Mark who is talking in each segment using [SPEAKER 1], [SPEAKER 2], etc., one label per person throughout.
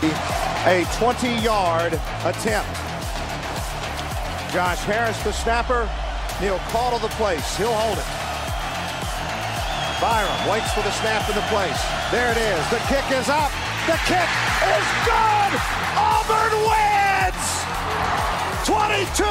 [SPEAKER 1] A 20-yard attempt. Josh Harris, the snapper. He'll call to the place. He'll hold it. Byrum waits for the snap to the place. There it is. The kick is up. The kick is good. Auburn wins. 22-19.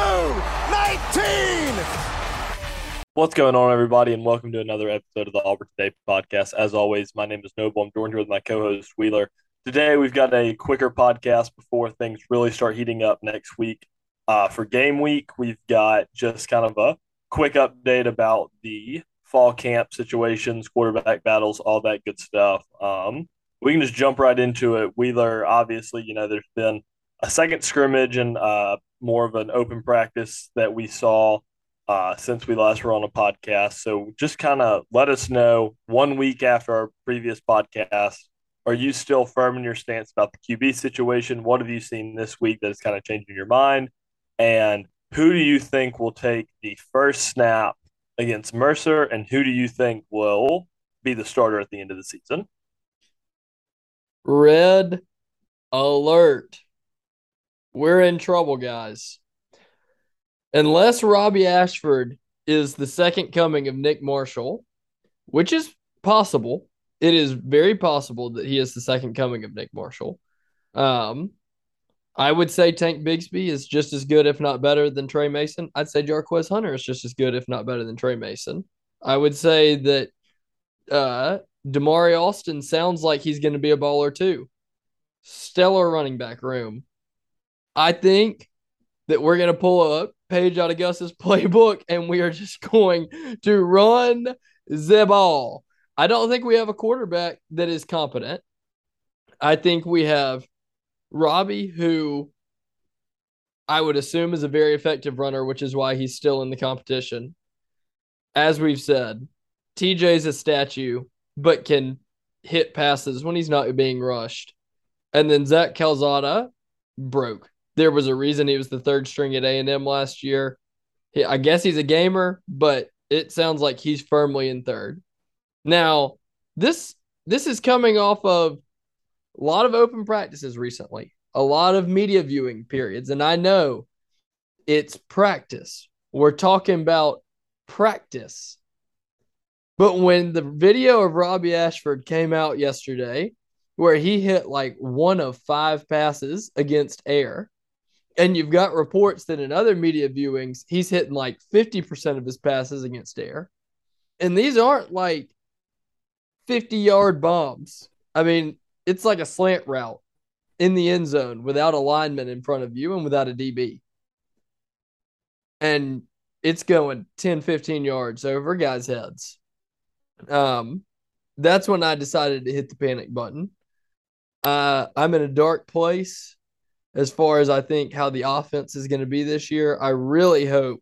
[SPEAKER 2] What's going on, everybody, and welcome to another episode of the Auburn Today podcast. As always, my name is Noble. I'm joined here with my co-host Wheeler. Today, we've got a quicker podcast before things really start heating up next week. Uh, for game week, we've got just kind of a quick update about the fall camp situations, quarterback battles, all that good stuff. Um, we can just jump right into it. Wheeler, obviously, you know, there's been a second scrimmage and uh, more of an open practice that we saw uh, since we last were on a podcast. So just kind of let us know one week after our previous podcast are you still firm in your stance about the QB situation? What have you seen this week that is kind of changing your mind? And who do you think will take the first snap against Mercer? And who do you think will be the starter at the end of the season?
[SPEAKER 3] Red alert. We're in trouble, guys. Unless Robbie Ashford is the second coming of Nick Marshall, which is possible, it is very possible that he is the second coming of Nick Marshall. Um, I would say Tank Bigsby is just as good, if not better, than Tre Mason. I'd say Jarquez Hunter is just as good, if not better, than Tre Mason. I would say that uh, Damari Alston sounds like he's going to be a baller too. Stellar running back room. I think that we're going to pull a page out of Gus's playbook and we are just going to run the ball. I don't think we have a quarterback that is competent. I think we have Robbie, who I would assume is a very effective runner, which is why he's still in the competition. As we've said, TJ's a statue, but can hit passes when he's not being rushed. And then Zach Calzada broke. There was a reason he was the third string at A&M last year. I guess he's a gamer, but it sounds like he's firmly in third. Now, this this is coming off of a lot of open practices recently, a lot of media viewing periods, and I know it's practice. We're talking about practice. But when the video of Robbie Ashford came out yesterday, where he hit like one of five passes against air, and you've got reports that in other media viewings, he's hitting like 50% of his passes against air. And these aren't like 50 yard bombs. I mean, it's like a slant route in the end zone without a lineman in front of you and without a DB. And it's going 10, 15 yards over guys' heads. Um, that's when I decided to hit the panic button. Uh, I'm in a dark place as far as I think how the offense is going to be this year. I really hope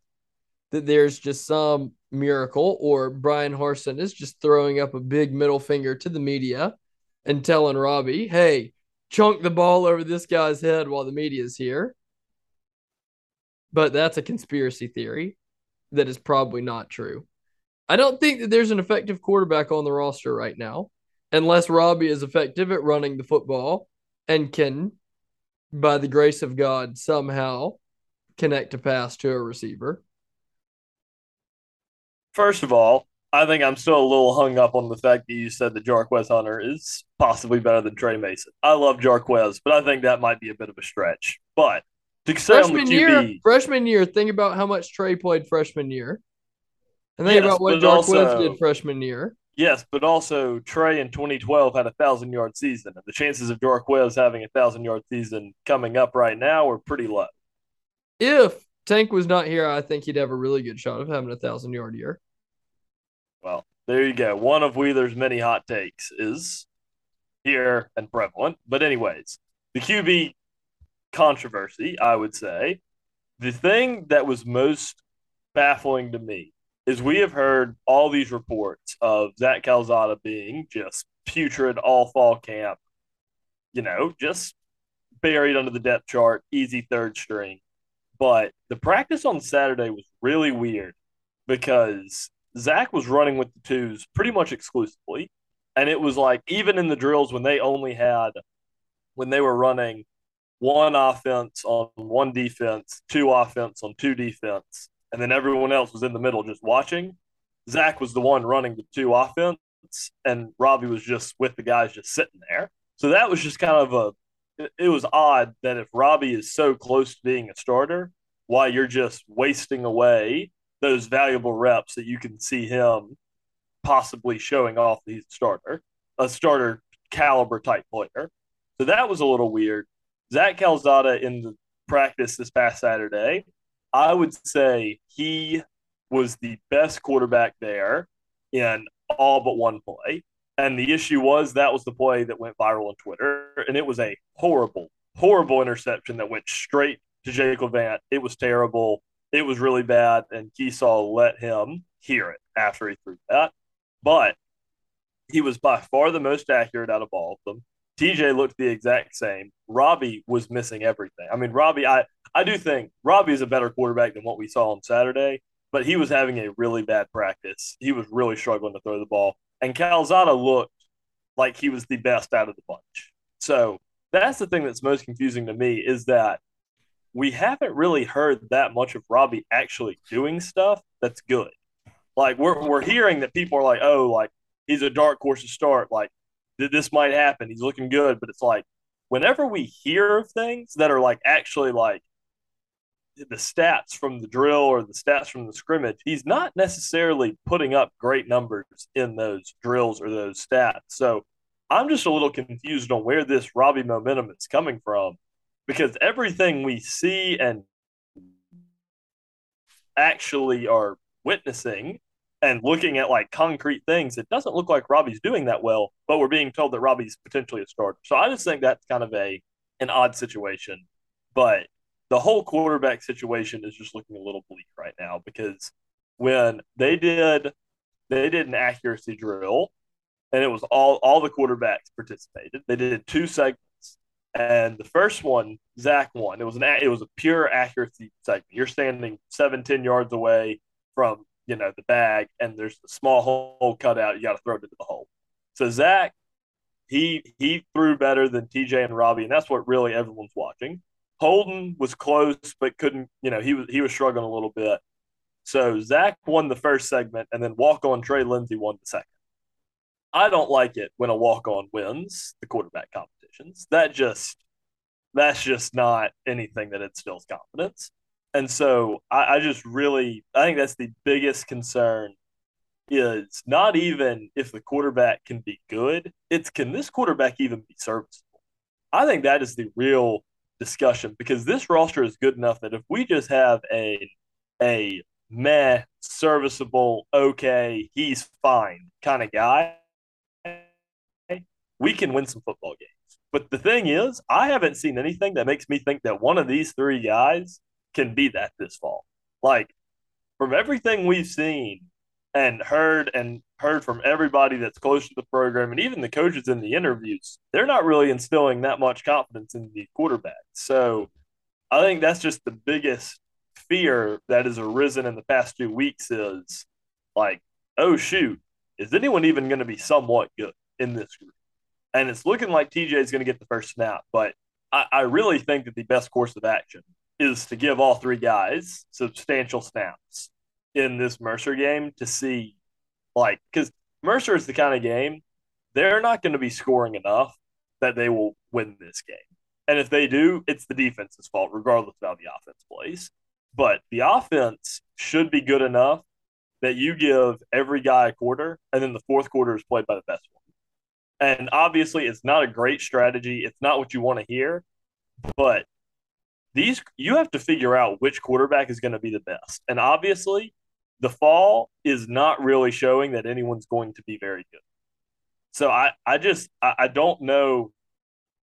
[SPEAKER 3] that there's just some miracle or Bryan Harsin is just throwing up a big middle finger to the media and telling Robbie, hey, chunk the ball over this guy's head while the media's here. But that's a conspiracy theory that is probably not true. I don't think that there's an effective quarterback on the roster right now, unless Robbie is effective at running the football and can, by the grace of God, somehow connect a pass to a receiver.
[SPEAKER 2] First of all, I think I'm still a little hung up on the fact that you said that Jarquez Hunter is possibly better than Tre Mason. I love Jarquez, but I think that might be a bit of a stretch. But
[SPEAKER 3] freshman year, freshman year, think about how much Tre played freshman year, and think yes, about what Jarquez also, did freshman year.
[SPEAKER 2] Yes, but also Tre in 2012 had a thousand yard season, and the chances of Jarquez having a thousand yard season coming up right now are pretty low.
[SPEAKER 3] If Tank was not here, I think he'd have a really good shot of having a thousand yard year.
[SPEAKER 2] Well, there you go. One of Wheeler's many hot takes is here and prevalent. But anyways, the QB controversy, I would say. The thing that was most baffling to me is we have heard all these reports of Zach Calzada being just putrid all fall camp, you know, just buried under the depth chart, easy third string. But the practice on Saturday was really weird because Zach was running with the twos pretty much exclusively. And it was like, even in the drills when they only had, when they were running one offense on one defense, two offense on two defense, and then everyone else was in the middle just watching. Zach was the one running the two offense, and Robbie was just with the guys just sitting there. So that was just kind of a, it was odd that if Robbie is so close to being a starter, why you're just wasting away those valuable reps that you can see him possibly showing off a starter, a starter caliber type player. So that was a little weird. Zach Calzada in the practice this past Saturday, I would say he was the best quarterback there in all but one play. And the issue was that was the play that went viral on Twitter. And it was a horrible, horrible interception that went straight to Jake Levant. It was terrible. It was really bad. And Keesaw let him hear it after he threw that. But he was by far the most accurate out of all of them. TJ looked the exact same. Robbie was missing everything. I mean, Robbie, I, I do think Robbie is a better quarterback than what we saw on Saturday, but he was having a really bad practice. He was really struggling to throw the ball. And Calzada looked like he was the best out of the bunch. So that's the thing that's most confusing to me is that we haven't really heard that much of Robbie actually doing stuff that's good. Like we're we're hearing that people are like, oh, like he's a dark horse to start. Like this might happen. He's looking good, but it's like whenever we hear of things that are like actually like the stats from the drill or the stats from the scrimmage, he's not necessarily putting up great numbers in those drills or those stats. So I'm just a little confused on where this Robbie momentum is coming from because everything we see and actually are witnessing and looking at like concrete things, it doesn't look like Robbie's doing that well, but we're being told that Robbie's potentially a starter. So I just think that's kind of a an odd situation. But the whole quarterback situation is just looking a little bleak right now because when they did they did an accuracy drill and it was all all the quarterbacks participated. They did two segments. And the first one, Zach won. It was an it was a pure accuracy segment. You're standing seven, ten yards away from you know the bag, and there's a small hole cut out. You got to throw it into the hole. So Zach, he he threw better than TJ and Robbie, and that's what really everyone's watching. Holden was close, but couldn't. You know, he was he was struggling a little bit. So Zach won the first segment, and then walk on Trey Lindsey won the second. I don't like it when a walk on wins the quarterback competitions. That just that's just not anything that instills confidence. And so I, I just really I think that's the biggest concern is not even if the quarterback can be good, it's can this quarterback even be serviceable? I think that is the real discussion because this roster is good enough that if we just have a a meh, serviceable, okay, he's fine kind of guy, we can win some football games. But the thing is, I haven't seen anything that makes me think that one of these three guys can be that this fall. Like from everything we've seen and heard and heard from everybody that's close to the program and even the coaches in the interviews, they're not really instilling that much confidence in the quarterback. So I think that's just the biggest fear that has arisen in the past two weeks is like, oh shoot, is anyone even going to be somewhat good in this group? And it's looking like TJ is going to get the first snap, but I, I really think that the best course of action is to give all three guys substantial snaps in this Mercer game to see, like, because Mercer is the kind of game they're not going to be scoring enough that they will win this game. And if they do, it's the defense's fault, regardless of how the offense plays. But the offense should be good enough that you give every guy a quarter, and then the fourth quarter is played by the best one. And obviously, it's not a great strategy. It's not what you want to hear, but these you have to figure out which quarterback is going to be the best. And obviously, the fall is not really showing that anyone's going to be very good. So I, I just I, I don't know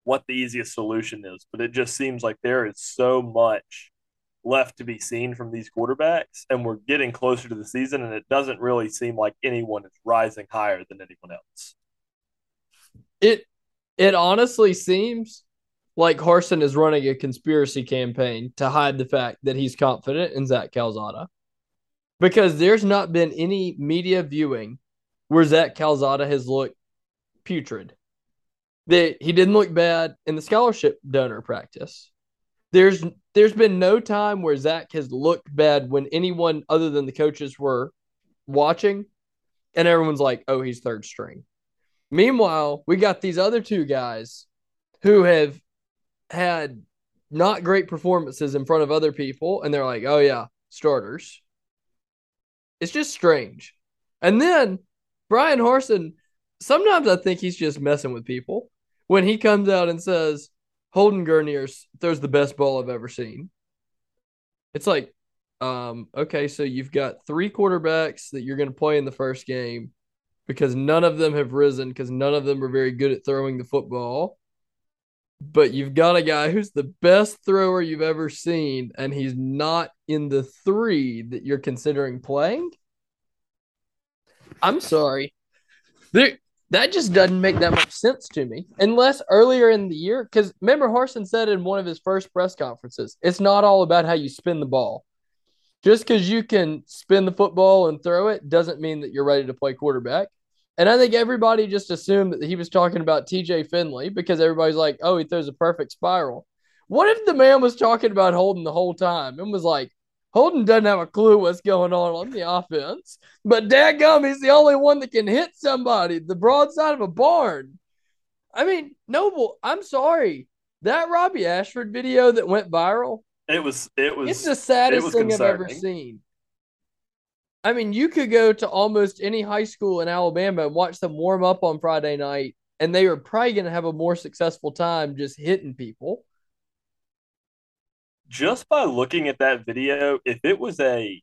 [SPEAKER 2] what the easiest solution is, but it just seems like there is so much left to be seen from these quarterbacks, and we're getting closer to the season, and it doesn't really seem like anyone is rising higher than anyone else.
[SPEAKER 3] It it honestly seems like Harsin is running a conspiracy campaign to hide the fact that he's confident in Zach Calzada. Because there's not been any media viewing where Zach Calzada has looked putrid. That he didn't look bad in the scholarship donor practice. There's there's been no time where Zach has looked bad when anyone other than the coaches were watching, and everyone's like, "Oh, he's third string." Meanwhile, we got these other two guys who have had not great performances in front of other people, and they're like, "Oh yeah, starters." It's just strange. And then Bryan Harsin, sometimes I think he's just messing with people when he comes out and says Holden Geriner throws the best ball I've ever seen. It's like, um, okay, so you've got three quarterbacks that you're going to play in the first game because none of them have risen because none of them are very good at throwing the football. But you've got a guy who's the best thrower you've ever seen, and he's not in the three that you're considering playing. I'm sorry. There, that just doesn't make that much sense to me. Unless earlier in the year, because remember Harsin said in one of his first press conferences, it's not all about how you spin the ball. Just because you can spin the football and throw it doesn't mean that you're ready to play quarterback. And I think everybody just assumed that he was talking about TJ Finley because everybody's like, oh, he throws a perfect spiral. What if the man was talking about Holden the whole time and was like, Holden doesn't have a clue what's going on on the offense, but dadgum, he's the only one that can hit somebody the broadside of a barn. I mean, Noble, I'm sorry. That Robbie Ashford video that went viral,
[SPEAKER 2] it was it was
[SPEAKER 3] it's the saddest thing concerning. I've ever seen. I mean, you could go to almost any high school in Alabama and watch them warm up on Friday night, and they are probably going to have a more successful time just hitting people.
[SPEAKER 2] Just by looking at that video, if it was a,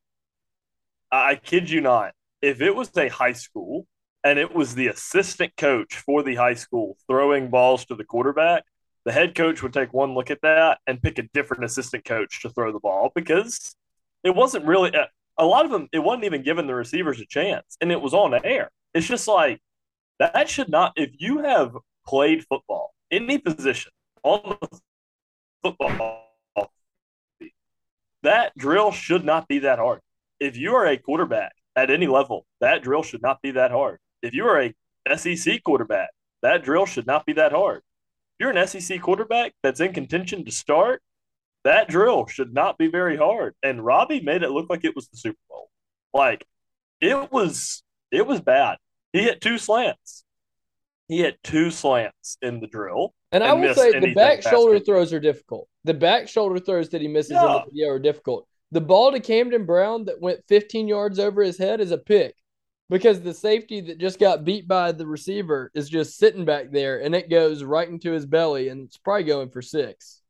[SPEAKER 2] I kid you not, if it was a high school and it was the assistant coach for the high school throwing balls to the quarterback, the head coach would take one look at that and pick a different assistant coach to throw the ball because it wasn't really uh, a lot of them. It wasn't even giving the receivers a chance, and it was on air. It's just like that should not. If you have played football, any position on the football that drill should not be that hard. If you are a quarterback at any level, that drill should not be that hard. If you are a SEC quarterback, that drill should not be that hard. If you're an SEC quarterback that's in contention to start, that drill should not be very hard. And Robbie made it look like it was the Super Bowl. Like it was it was bad. He hit two slants. He hit two slants in the drill.
[SPEAKER 3] And, and I will say the back shoulder throws are difficult. The back shoulder throws that he misses yeah. in the video are difficult. The ball to Camden Brown that went 15 yards over his head is a pick because the safety that just got beat by the receiver is just sitting back there and it goes right into his belly and it's probably going for six.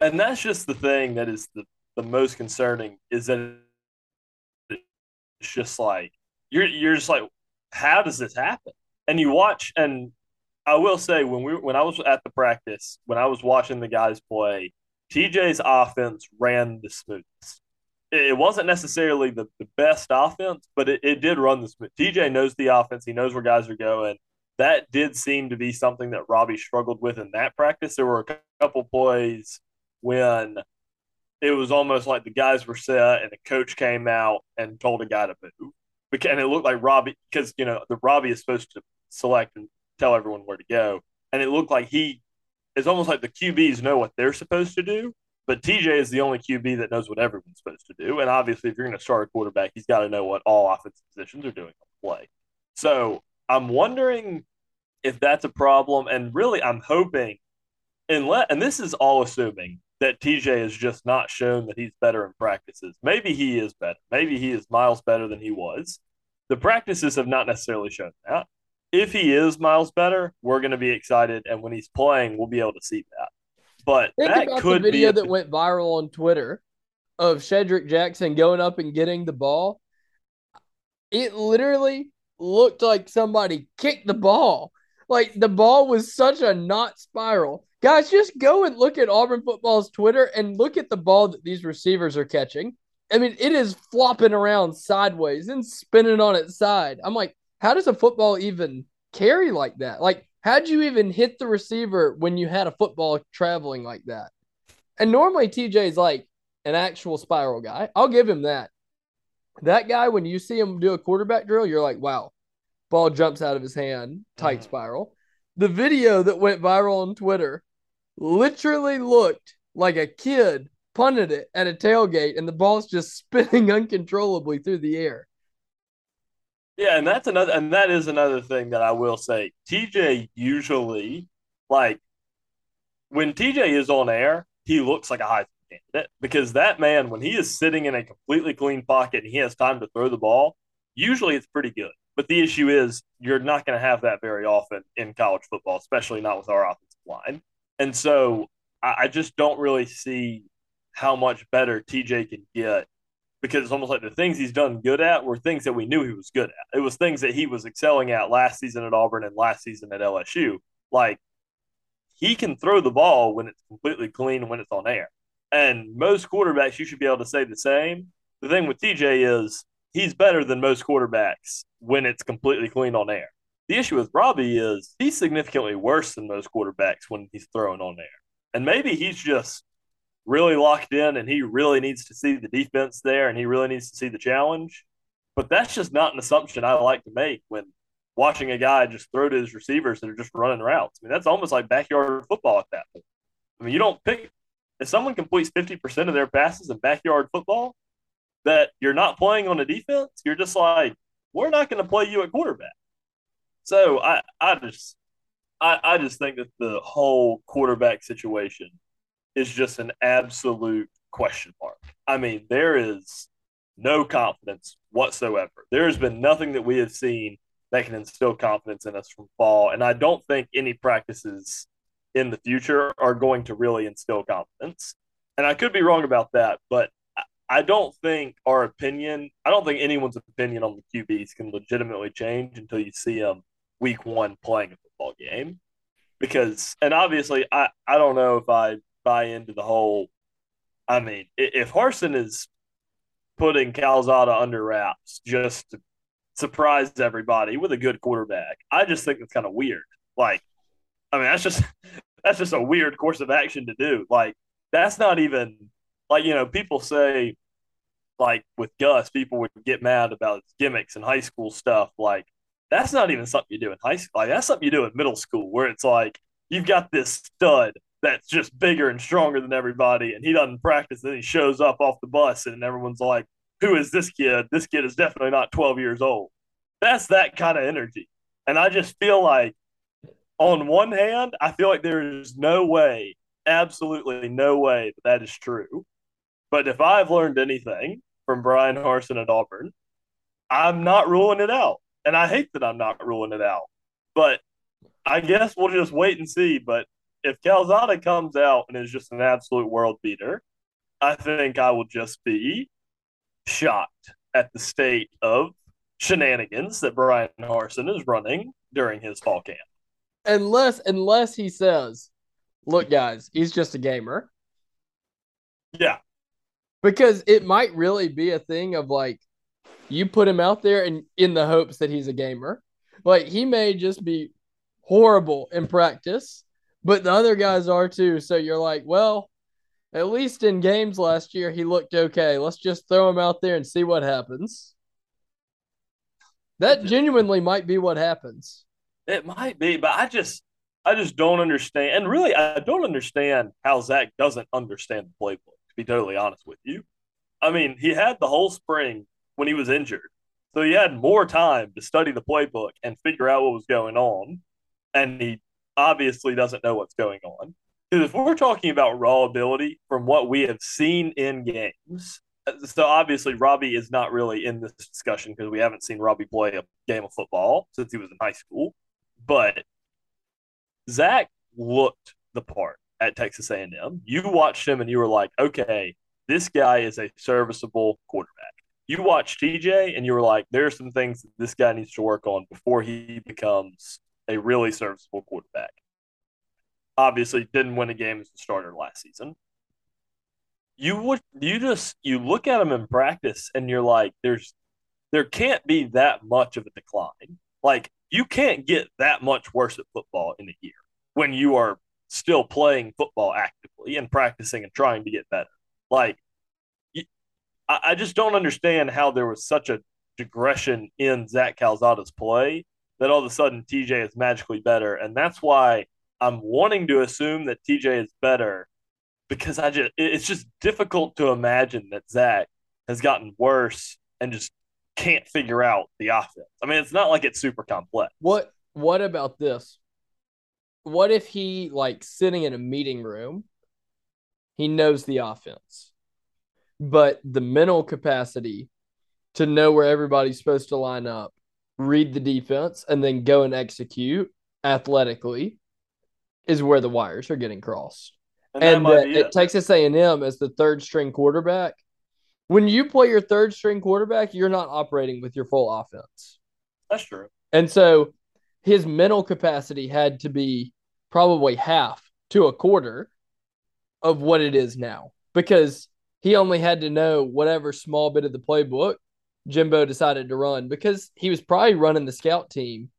[SPEAKER 2] And that's just the thing that is the, the most concerning is that it's just like you're you're just like, how does this happen? And you watch and I will say when we when I was at the practice, when I was watching the guys play, TJ's offense ran the smoothest. It wasn't necessarily the, the best offense, but it, it did run the smooth. TJ knows the offense. He knows where guys are going. That did seem to be something that Robbie struggled with in that practice. There were a couple plays when it was almost like the guys were set and the coach came out and told a guy to move. And it looked like Robbie, because, you know, the Robbie is supposed to select and tell everyone where to go. And it looked like he it's almost like the QBs know what they're supposed to do, but TJ is the only QB that knows what everyone's supposed to do. And obviously, if you're going to start a quarterback, he's got to know what all offensive positions are doing on the play. So I'm wondering if that's a problem. And really, I'm hoping, unless, and this is all assuming that TJ has just not shown that he's better in practices. Maybe he is better. Maybe he is miles better than he was. The practices have not necessarily shown that if he is Miles better, we're going to be excited, and when he's playing, we'll be able to see that. But
[SPEAKER 3] Think
[SPEAKER 2] that
[SPEAKER 3] about
[SPEAKER 2] could
[SPEAKER 3] the video
[SPEAKER 2] be
[SPEAKER 3] that went viral on Twitter of Shedrick Jackson going up and getting the ball. It literally looked like somebody kicked the ball. Like the ball was such a not spiral. Guys, just go and look at Auburn football's Twitter and look at the ball that these receivers are catching. I mean, it is flopping around sideways and spinning on its side. I'm like, how does a football even carry like that? Like, how'd you even hit the receiver when you had a football traveling like that? And normally TJ is like an actual spiral guy. I'll give him that. That guy, when you see him do a quarterback drill, you're like, wow, ball jumps out of his hand, tight mm-hmm. spiral. The video that went viral on Twitter literally looked like a kid punted it at a tailgate and the ball's just spinning uncontrollably through the air.
[SPEAKER 2] Yeah, and that's another and that is another thing that I will say. TJ usually like when TJ is on air, he looks like a high candidate because that man, when he is sitting in a completely clean pocket and he has time to throw the ball, usually it's pretty good. But the issue is you're not going to have that very often in college football, especially not with our offensive line. And so I, I just don't really see how much better TJ can get because it's almost like the things he's done good at were things that we knew he was good at. It was things that he was excelling at last season at Auburn and last season at LSU. Like he can throw the ball when it's completely clean and when it's on air. And most quarterbacks, you should be able to say the same. The thing with TJ is he's better than most quarterbacks when it's completely clean on air. The issue with Robbie is he's significantly worse than most quarterbacks when he's throwing on air. And maybe he's just really locked in and he really needs to see the defense there and he really needs to see the challenge. But that's just not an assumption I like to make when watching a guy just throw to his receivers that are just running routes. I mean, that's almost like backyard football at that point. I mean, you don't pick if someone completes 50% of their passes in backyard football that you're not playing on a defense, you're just like, we're not going to play you at quarterback. So I, I just I, I just think that the whole quarterback situation is just an absolute question mark. I mean, there is no confidence whatsoever. There has been nothing that we have seen that can instill confidence in us from fall. And I don't think any practices in the future are going to really instill confidence. And I could be wrong about that, but I don't think our opinion, I don't think anyone's opinion on the QBs can legitimately change until you see them week one playing a football game. Because, and obviously, I, I don't know if I buy into the whole. I mean, if Harsin is putting Calzada under wraps just to surprise everybody with a good quarterback, I just think it's kind of weird. Like, I mean, that's just that's just a weird course of action to do. Like, that's not even like you know people say like with Gus, people would get mad about gimmicks and high school stuff. Like, that's not even something you do in high school. Like, that's something you do in middle school, where it's like you've got this stud that's just bigger and stronger than everybody, and he doesn't practice. And then he shows up off the bus, and everyone's like, "Who is this kid? This kid is definitely not 12 years old." That's that kind of energy, and I just feel like, on one hand, I feel like there is no way, absolutely no way that that is true. But if I've learned anything from Bryan Harsin at Auburn, I'm not ruling it out, and I hate that I'm not ruling it out. But I guess we'll just wait and see. But if Calzada comes out and is just an absolute world beater, I think I will just be shocked at the state of shenanigans that Bryan Harsin is running during his fall camp.
[SPEAKER 3] Unless unless he says, look, guys, he's just a gamer.
[SPEAKER 2] Yeah.
[SPEAKER 3] Because it might really be a thing of like you put him out there and in the hopes that he's a gamer. Like he may just be horrible in practice but the other guys are too. So you're like, well, at least in games last year, he looked okay. Let's just throw him out there and see what happens. That genuinely might be what happens.
[SPEAKER 2] It might be, but I just, I just don't understand. And really, I don't understand how Zach doesn't understand the playbook. To be totally honest with you, I mean, he had the whole spring when he was injured, so he had more time to study the playbook and figure out what was going on, and he obviously doesn't know what's going on. Because if we're talking about raw ability from what we have seen in games, so obviously Robbie is not really in this discussion because we haven't seen Robbie play a game of football since he was in high school. But Zach looked the part at Texas A&M. You watched him and you were like, okay, this guy is a serviceable quarterback. You watch TJ and you were like, there are some things this guy needs to work on before he becomes a really serviceable quarterback. Obviously, didn't win a game as a starter last season. You would you just you look at him in practice and you're like, there's there can't be that much of a decline. Like you can't get that much worse at football in a year when you are still playing football actively and practicing and trying to get better. Like, I just don't understand how there was such a digression in Zach Calzada's play that all of a sudden TJ is magically better. And that's why I'm wanting to assume that TJ is better because I just, it's just difficult to imagine that Zach has gotten worse and just can't figure out the offense. I mean, it's not like it's super complex.
[SPEAKER 3] What what about this? What if he like sitting in a meeting room, he knows the offense, but the mental capacity to know where everybody's supposed to line up, read the defense, and then go and execute athletically is where the wires are getting crossed. And, and uh, it. it. Texas A&M as the third string quarterback when you play your third string quarterback, you're not operating with your full offense.
[SPEAKER 2] That's true.
[SPEAKER 3] And so his mental capacity had to be probably half to a quarter of what it is now because he only had to know whatever small bit of the playbook Jimbo decided to run because he was probably running the scout team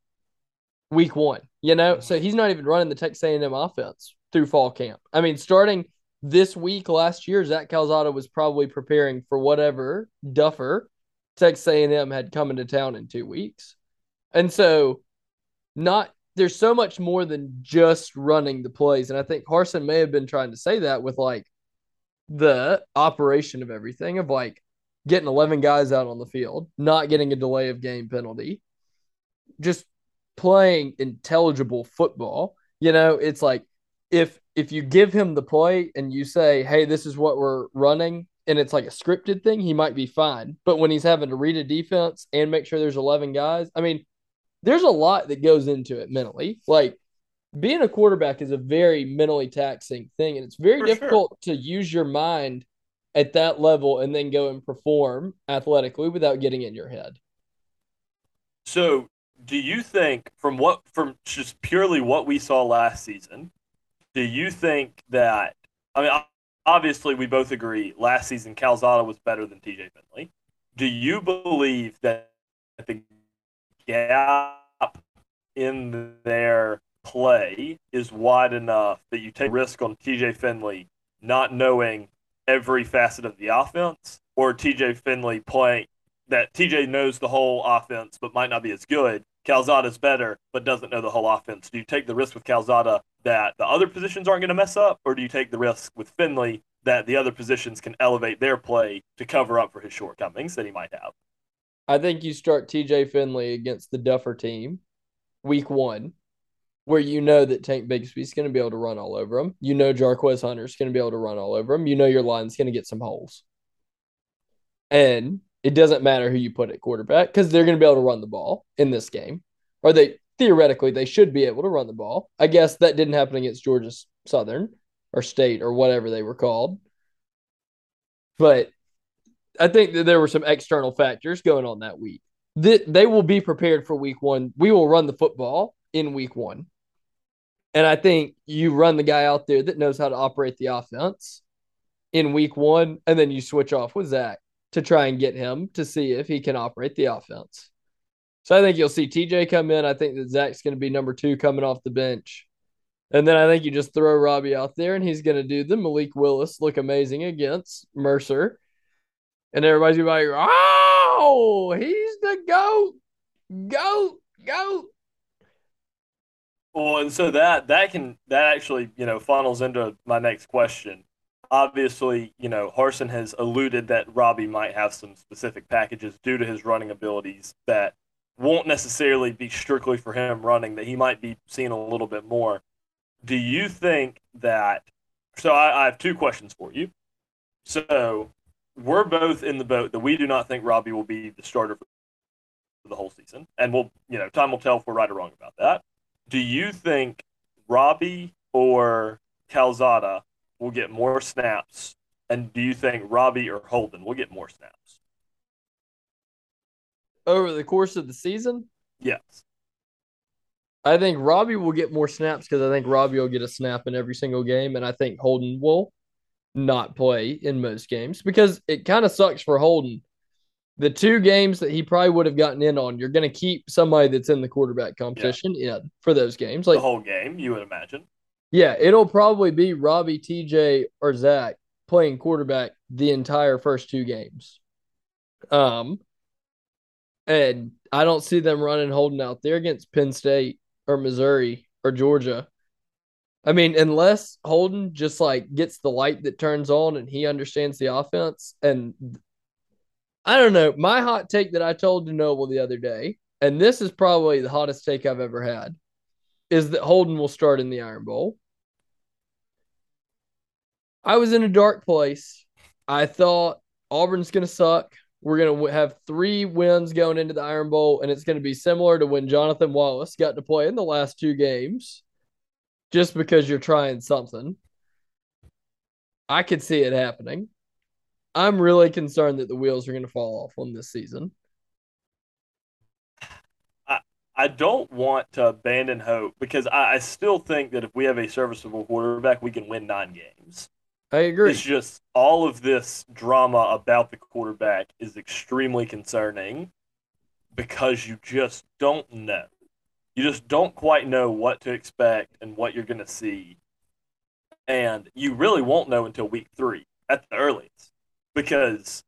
[SPEAKER 3] week one, you know? So he's not even running the Texas A&M offense through fall camp. I mean, starting – this week last year, Zach Calzada was probably preparing for whatever duffer Texas A&M had come into town in two weeks, and so not there's so much more than just running the plays, and I think Harsin may have been trying to say that with like the operation of everything of like getting 11 guys out on the field, not getting a delay of game penalty, just playing intelligible football. You know, it's like if if you give him the play and you say, "Hey, this is what we're running," and it's like a scripted thing, he might be fine. But when he's having to read a defense and make sure there's 11 guys, I mean, there's a lot that goes into it mentally. Like being a quarterback is a very mentally taxing thing, and it's very For difficult sure. to use your mind at that level and then go and perform athletically without getting in your head.
[SPEAKER 2] So, do you think from what from just purely what we saw last season, do you think that? I mean, obviously, we both agree last season Calzada was better than TJ Finley. Do you believe that the gap in their play is wide enough that you take risk on TJ Finley not knowing every facet of the offense, or TJ Finley playing that TJ knows the whole offense but might not be as good. Calzada's better but doesn't know the whole offense. Do you take the risk with Calzada that the other positions aren't going to mess up, or do you take the risk with Finley that the other positions can elevate their play to cover up for his shortcomings that he might have?
[SPEAKER 3] I think you start TJ Finley against the Duffer team week one, where you know that Tank Bigsby's going to be able to run all over him. You know Jarquez Hunter's going to be able to run all over him. You know your line's going to get some holes. And it doesn't matter who you put at quarterback because they're going to be able to run the ball in this game. Or they theoretically they should be able to run the ball. I guess that didn't happen against Georgia Southern or State or whatever they were called. But I think that there were some external factors going on that week. That they will be prepared for week one. We will run the football in week one. And I think you run the guy out there that knows how to operate the offense in week one, and then you switch off with Zach to try and get him to see if he can operate the offense. So I think you'll see TJ come in. I think that Zach's going to be number two coming off the bench. And then I think you just throw Robbie out there and he's going to do the Malik Willis look amazing against Mercer. And everybody's like, oh, he's the GOAT, GOAT, GOAT.
[SPEAKER 2] Well, and so that that can that actually you know funnels into my next question. Obviously, you know Harsin has alluded that Robbie might have some specific packages due to his running abilities that won't necessarily be strictly for him running, that he might be seeing a little bit more. Do you think that? So I, I have two questions for you. So we're both in the boat that we do not think Robbie will be the starter for the whole season, and we'll, you know, time will tell if we're right or wrong about that. Do you think Robbie or Calzada will get more snaps, and do you think Robbie or Holden will get more snaps?
[SPEAKER 3] over the course of the season?
[SPEAKER 2] Yes.
[SPEAKER 3] I think Robbie will get more snaps because I think Robbie will get a snap in every single game, and I think Holden will not play in most games because it kind of sucks for Holden. The two games that he probably would have gotten in on, you're going to keep somebody that's in the quarterback competition yeah. in for those games.
[SPEAKER 2] Like the whole game, you would imagine.
[SPEAKER 3] Yeah, it'll probably be Robbie, TJ, or Zach playing quarterback the entire first two games. Um, and I don't see them running Holden out there against Penn State or Missouri or Georgia. I mean, unless Holden just like gets the light that turns on and he understands the offense. And I don't know. My hot take that I told to Noble the other day, and this is probably the hottest take I've ever had, is that Holden will start in the Iron Bowl. I was in a dark place. I thought Auburn's going to suck. We're going to have three wins going into the Iron Bowl, and it's going to be similar to when Jonathan Wallace got to play in the last two games just because you're trying something. I could see it happening. I'm really concerned that the wheels are going to fall off on this season.
[SPEAKER 2] I, I don't want to abandon hope because I, I still think that if we have a serviceable quarterback, we can win nine games.
[SPEAKER 3] I agree.
[SPEAKER 2] It's just all of this drama about the quarterback is extremely concerning because you just don't know you just don't quite know what to expect and what you're going to see. And you really won't know until week three at the earliest because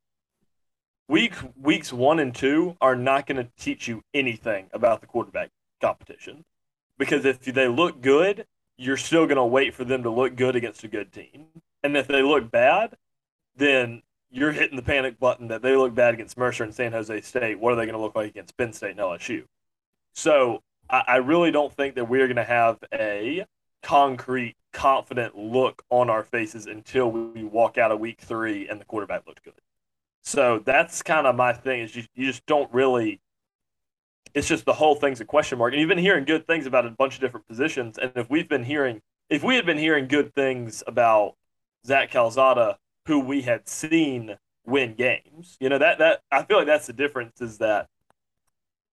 [SPEAKER 2] week weeks one and two are not going to teach you anything about the quarterback competition because if they look good, you're still going to wait for them to look good against a good team. And if they look bad, then you're hitting the panic button that they look bad against Mercer and San Jose State. What are they going to look like against Penn State and LSU? So I, I really don't think that we're going to have a concrete, confident look on our faces until we walk out of week three and the quarterback looked good. So that's kind of my thing is you, you just don't really it's just the whole thing's a question mark. And you've been hearing good things about a bunch of different positions. And if we've been hearing if we had been hearing good things about Zach Calzada, who we had seen win games, you know, that that I feel like that's the difference is that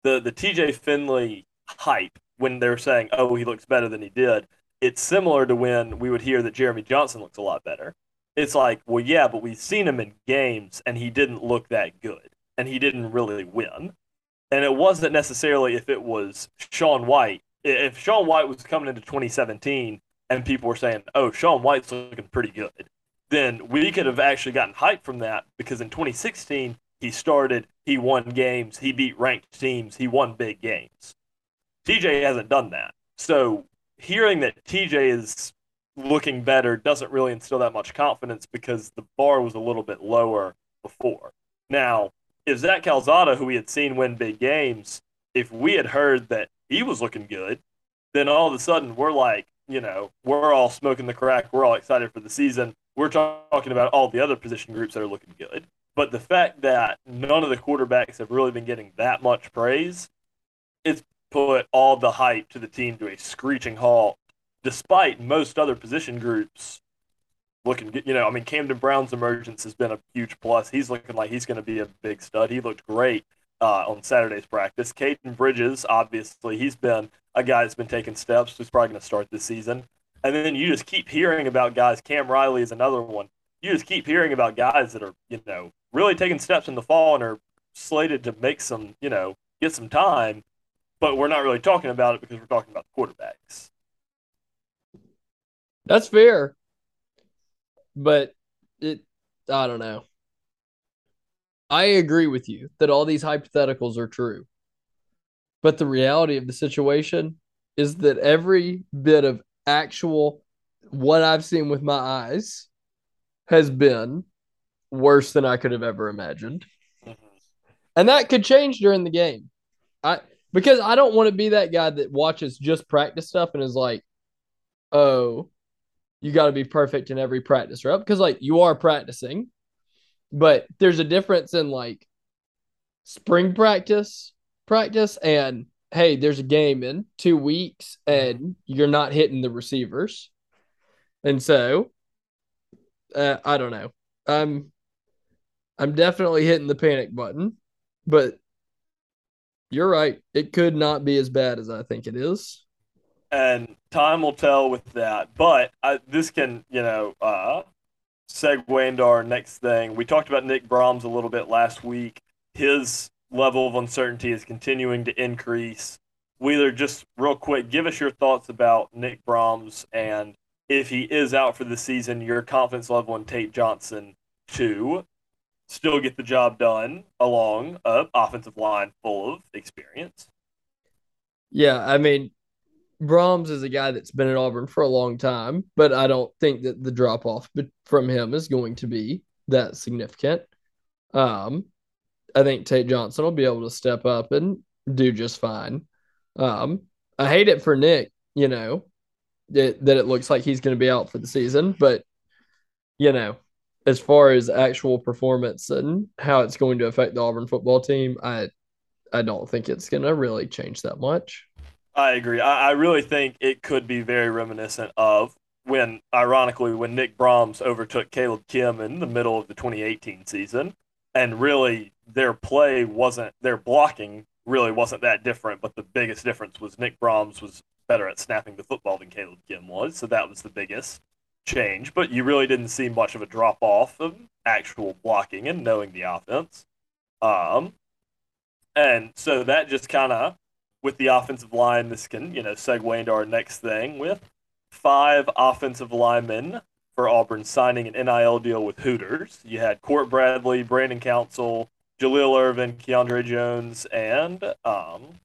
[SPEAKER 2] the the TJ Finley hype when they're saying, "Oh, he looks better than he did." It's similar to when we would hear that Jeremy Johnson looks a lot better. It's like, well, yeah, but we've seen him in games and he didn't look that good, and he didn't really win. And it wasn't necessarily if it was Sean White. If Sean White was coming into 2017 and people were saying, "Oh, Sean White's looking pretty good," then we could have actually gotten hype from that because in 2016 he started, he won games, he beat ranked teams, he won big games. TJ hasn't done that. So hearing that TJ is looking better doesn't really instill that much confidence because the bar was a little bit lower before. Now, if Zach Calzada, who we had seen win big games, if we had heard that he was looking good, then all of a sudden we're like, you know, we're all smoking the crack. We're all excited for the season. We're talking about all the other position groups that are looking good. But the fact that none of the quarterbacks have really been getting that much praise, it's put all the hype to the team to a screeching halt, despite most other position groups looking good. You know, I mean, Camden Brown's emergence has been a huge plus. He's looking like he's going to be a big stud. He looked great uh, on Saturday's practice. Caden Bridges, obviously, he's been a guy that's been taking steps. Who's probably going to start this season. And then you just keep hearing about guys. Cam Riley is another one. You just keep hearing about guys that are, you know, really taking steps in the fall and are slated to make some, you know, get some time but we're not really talking about it because we're talking about the quarterbacks.
[SPEAKER 3] That's fair. But it I don't know. I agree with you that all these hypotheticals are true. But the reality of the situation is that every bit of actual what I've seen with my eyes has been worse than I could have ever imagined. Mm-hmm. And that could change during the game. I because I don't want to be that guy that watches just practice stuff and is like, oh, you got to be perfect in every practice rep because like you are practicing, but there's a difference in like spring practice practice and hey, there's a game in two weeks and you're not hitting the receivers, and so uh, I don't know. I'm I'm definitely hitting the panic button, but You're right. It could not be as bad as I think it is.
[SPEAKER 2] And time will tell with that. But I, this can, you know, uh, segue into our next thing. We talked about Nick Brahms a little bit last week. His level of uncertainty is continuing to increase. Wheeler, just real quick, give us your thoughts about Nick Brahms and if he is out for the season, your confidence level in Tate Johnson to still get the job done along a offensive line full of experience.
[SPEAKER 3] Yeah, I mean, Brahms is a guy that's been at Auburn for a long time, but I don't think that the drop off from him is going to be that significant. Um, I think Tate Johnson will be able to step up and do just fine. Um, I hate it for Nick, you know, that, that it looks like he's going to be out for the season, but you know, as far as actual performance and how it's going to affect the Auburn football team, I I don't think it's going to really change that much.
[SPEAKER 2] I agree. I, I really think it could be very reminiscent of when, ironically, when Nick Brahms overtook Caleb Kim in the middle of the 2018 season, and really their play wasn't their blocking really wasn't that different, but the biggest difference was Nick Brahms was better at snapping the football than Caleb Kim was, so that was the biggest change. But you really didn't see much of a drop off of actual blocking and knowing the offense. Um, and so that just kind of with the offensive line, this can you know segue into our next thing with five offensive linemen for Auburn signing an NIL deal with Hooters. You had Court Bradley, Brandon Council, Jalil Irvin, Keiondre Jones, and um,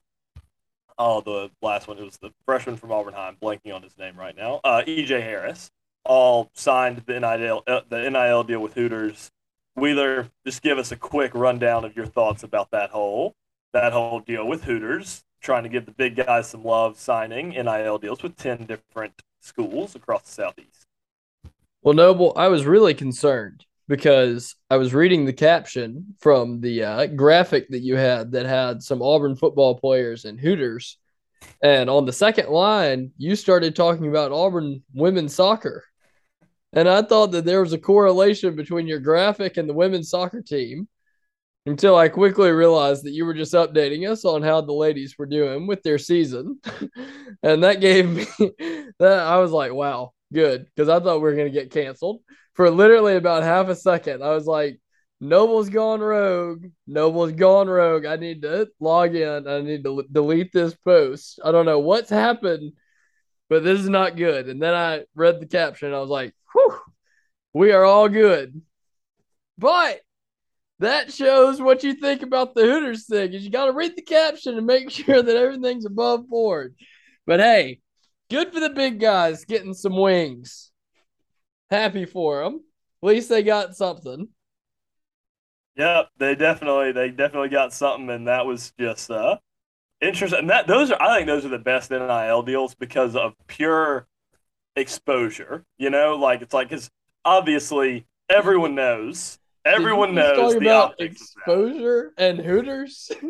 [SPEAKER 2] oh, the last one it was the freshman from Auburn High. I'm blanking on his name right now. Uh, EJ Harris all signed the NIL uh, the NIL deal with Hooters. Wheeler, just give us a quick rundown of your thoughts about that whole that whole deal with Hooters, trying to give the big guys some love, signing NIL deals with ten different schools across the southeast.
[SPEAKER 3] Well, Noble, I was really concerned because I was reading the caption from the uh, graphic that you had that had some Auburn football players and Hooters. And on the second line, you started talking about Auburn women's soccer. And I thought that there was a correlation between your graphic and the women's soccer team until I quickly realized that you were just updating us on how the ladies were doing with their season. and that gave me that I was like, wow, good. Because I thought we were going to get canceled for literally about half a second. I was like, Noble's gone rogue. Noble's gone rogue. I need to log in. I need to delete this post. I don't know what's happened, but this is not good. And then I read the caption. I was like, whew, we are all good. But that shows what you think about the Hooters thing. Is you got to read the caption and make sure that everything's above board. But hey, good for the big guys getting some wings happy for them. At least they got something.
[SPEAKER 2] Yep, they definitely they definitely got something, and that was just uh interesting. And that those are I think those are the best NIL deals because of pure exposure. You know, like it's like because obviously everyone knows Everyone knows the about
[SPEAKER 3] exposure and Hooters.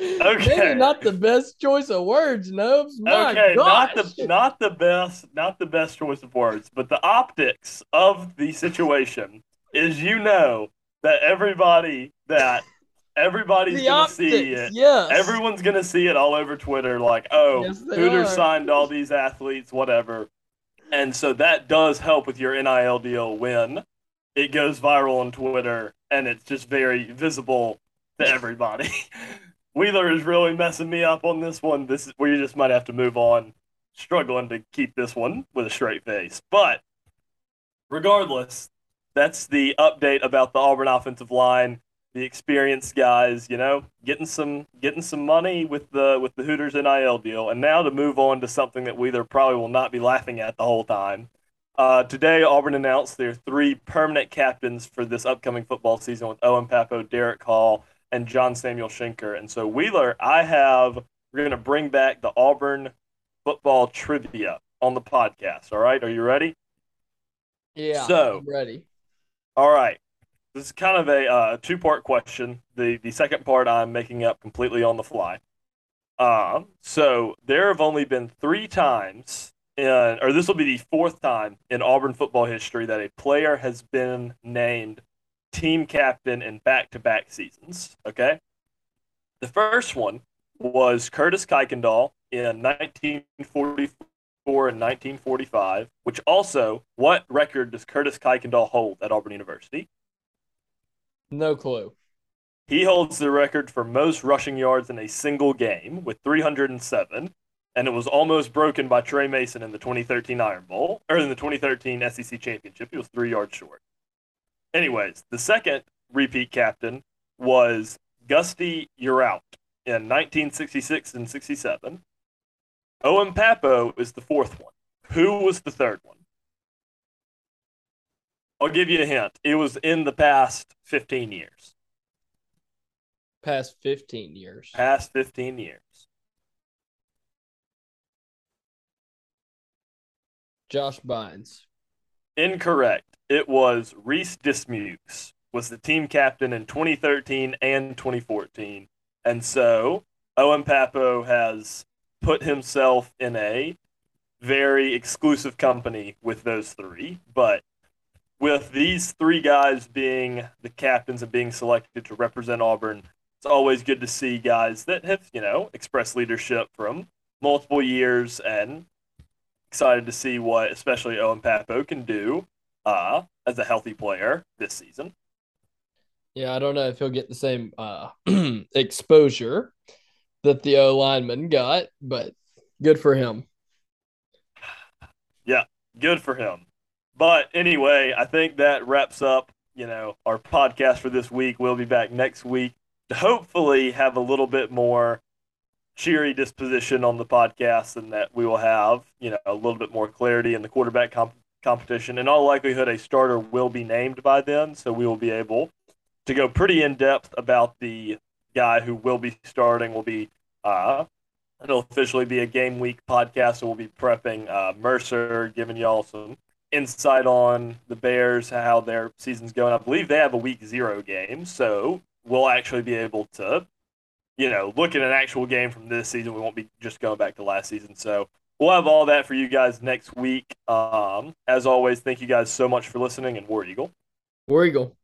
[SPEAKER 3] okay, Maybe not the best choice of words, Nobes. My okay,
[SPEAKER 2] gosh. not the not the best, not the best choice of words, but the optics of the situation is you know that everybody that everybody's gonna optics, see it.
[SPEAKER 3] Yes.
[SPEAKER 2] Everyone's gonna see it all over Twitter, like, oh, yes, Hooters are. signed all these athletes, whatever. And so that does help with your NIL deal when it goes viral on Twitter and it's just very visible to everybody. Wheeler is really messing me up on this one. This is we just might have to move on. Struggling to keep this one with a straight face. But regardless, that's the update about the Auburn offensive line. The experienced guys, you know, getting some getting some money with the with the Hooters NIL deal. And now to move on to something that we Wheeler probably will not be laughing at the whole time. Uh, today, Auburn announced their three permanent captains for this upcoming football season with Owen Pappoe, Derick Hall, and John Samuel Shenker. And so, Wheeler, I have, we're going to bring back the Auburn football trivia on the podcast. All right. Are you ready?
[SPEAKER 3] Yeah.
[SPEAKER 2] So,
[SPEAKER 3] I'm ready.
[SPEAKER 2] All right. This is kind of a uh, two part question. The, the second part I'm making up completely on the fly. Um, so, there have only been three times in, or this will be the fourth time in Auburn football history that a player has been named team captain in back to back seasons. Okay. The first one was Curtis Kuykendall in 1944 and 1945, which also, what record does Curtis Kuykendall hold at Auburn University?
[SPEAKER 3] No clue.
[SPEAKER 2] He holds the record for most rushing yards in a single game with 307, and it was almost broken by Tre Mason in the 2013 Iron Bowl, or in the 2013 SEC Championship. He was three yards short. Anyways, the second repeat captain was Gusty Yearout in 1966 and 67. Owen Pappoe is the fourth one. Who was the third one? I'll give you a hint. It was in the past 15 years.
[SPEAKER 3] Past 15 years.
[SPEAKER 2] Past 15 years.
[SPEAKER 3] Josh Bynes.
[SPEAKER 2] Incorrect. It was Reese Dismukes was the team captain in 2013 and 2014. And so Owen Pappoe has put himself in a very exclusive company with those three. But with these three guys being the captains and being selected to represent Auburn, it's always good to see guys that have, you know, expressed leadership from multiple years and excited to see what especially Owen Pappoe can do uh, as a healthy player this season.
[SPEAKER 3] Yeah, I don't know if he'll get the same uh, exposure that the O lineman got, but good for him.
[SPEAKER 2] Yeah, good for him. But anyway, I think that wraps up, you know, our podcast for this week. We'll be back next week to hopefully have a little bit more cheery disposition on the podcast and that we will have, you know, a little bit more clarity in the quarterback comp- competition. In all likelihood, a starter will be named by then, so we will be able to go pretty in depth about the guy who will be starting. Will be uh, it'll officially be a game week podcast, so we'll be prepping uh, Mercer, giving y'all some insight on the Bears, how their season's going. I believe they have a week zero game, so we'll actually be able to, you know, look at an actual game from this season. We won't be just going back to last season. So we'll have all that for you guys next week. Um, as always, thank you guys so much for listening, and War Eagle.
[SPEAKER 3] War Eagle.